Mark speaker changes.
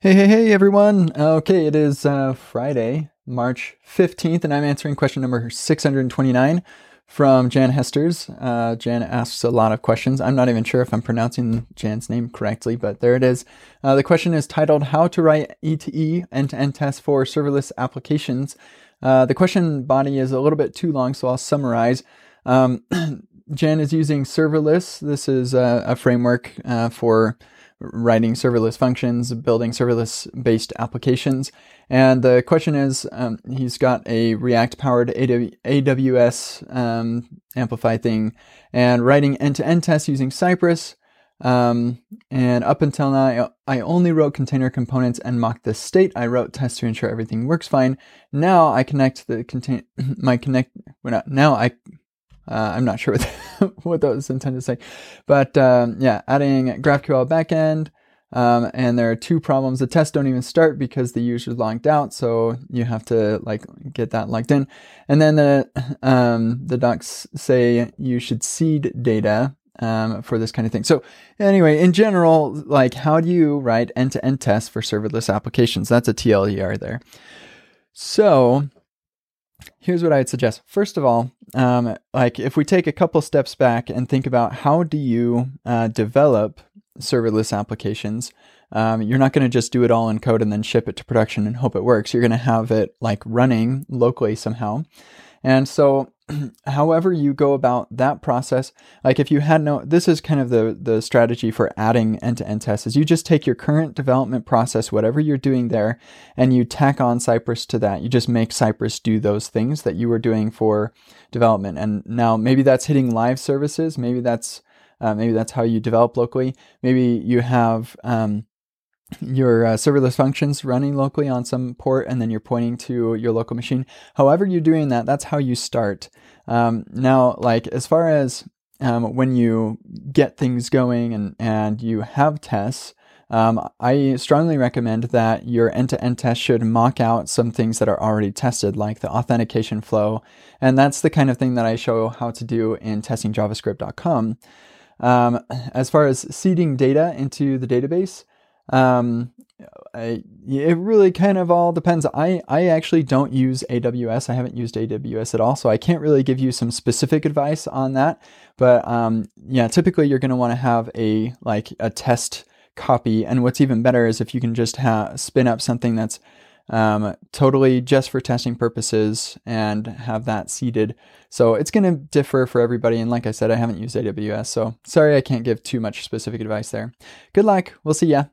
Speaker 1: Hey, hey, hey, everyone. Okay, it is uh, Friday, March 15th, and I'm answering question number 629 from Jan Hesters. Uh, Jan asks a lot of questions. I'm not even sure if I'm pronouncing Jan's name correctly, but there it is. Uh, the question is titled How to Write E2E End to End Tests for Serverless Applications. Uh, the question body is a little bit too long, so I'll summarize. Um, Jan is using serverless. This is a, a framework uh, for writing serverless functions, building serverless based applications. And the question is um, he's got a React powered AWS um, Amplify thing and writing end to end tests using Cypress. Um, and up until now, I, only wrote container components and mocked the state. I wrote tests to ensure everything works fine. Now I connect the contain my connect. Well, Now I uh, I'm not sure what, what that was intended to say, but um, yeah, adding GraphQL backend. Um, and there are two problems. The tests don't even start because the user is logged out, so you have to like get that logged in. And then the um, the docs say you should seed data um, for this kind of thing. So anyway, in general, like how do you write end-to-end tests for serverless applications? That's a TLDR there. So here's what I'd suggest. First of all, um, like if we take a couple steps back and think about how do you uh, develop serverless applications, um, you're not going to just do it all in code and then ship it to production and hope it works. You're going to have it like running locally somehow. And so however you go about that process, like if you had no, this is kind of the, the strategy for adding end-to-end tests is you just take your current development process, whatever you're doing there, and you tack on Cypress to that. You just make Cypress do those things that you were doing for development. And now maybe that's hitting live services. Maybe that's, uh, maybe that's how you develop locally. Maybe you have, um, your uh, serverless functions running locally on some port and then you're pointing to your local machine. However, you're doing that, that's how you start. Um, now, like as far as um, when you get things going and, and you have tests, um, I strongly recommend that your end to end test should mock out some things that are already tested, like the authentication flow. And that's the kind of thing that I show how to do in testingjavascript.com. Um, as far as seeding data into the database, um, I, it really kind of all depends. I, I actually don't use AWS. I haven't used AWS at all, so I can't really give you some specific advice on that. But um, yeah, typically you're going to want to have a like a test copy, and what's even better is if you can just ha- spin up something that's um, totally just for testing purposes and have that seeded. So it's going to differ for everybody. And like I said, I haven't used AWS, so sorry I can't give too much specific advice there. Good luck. We'll see ya.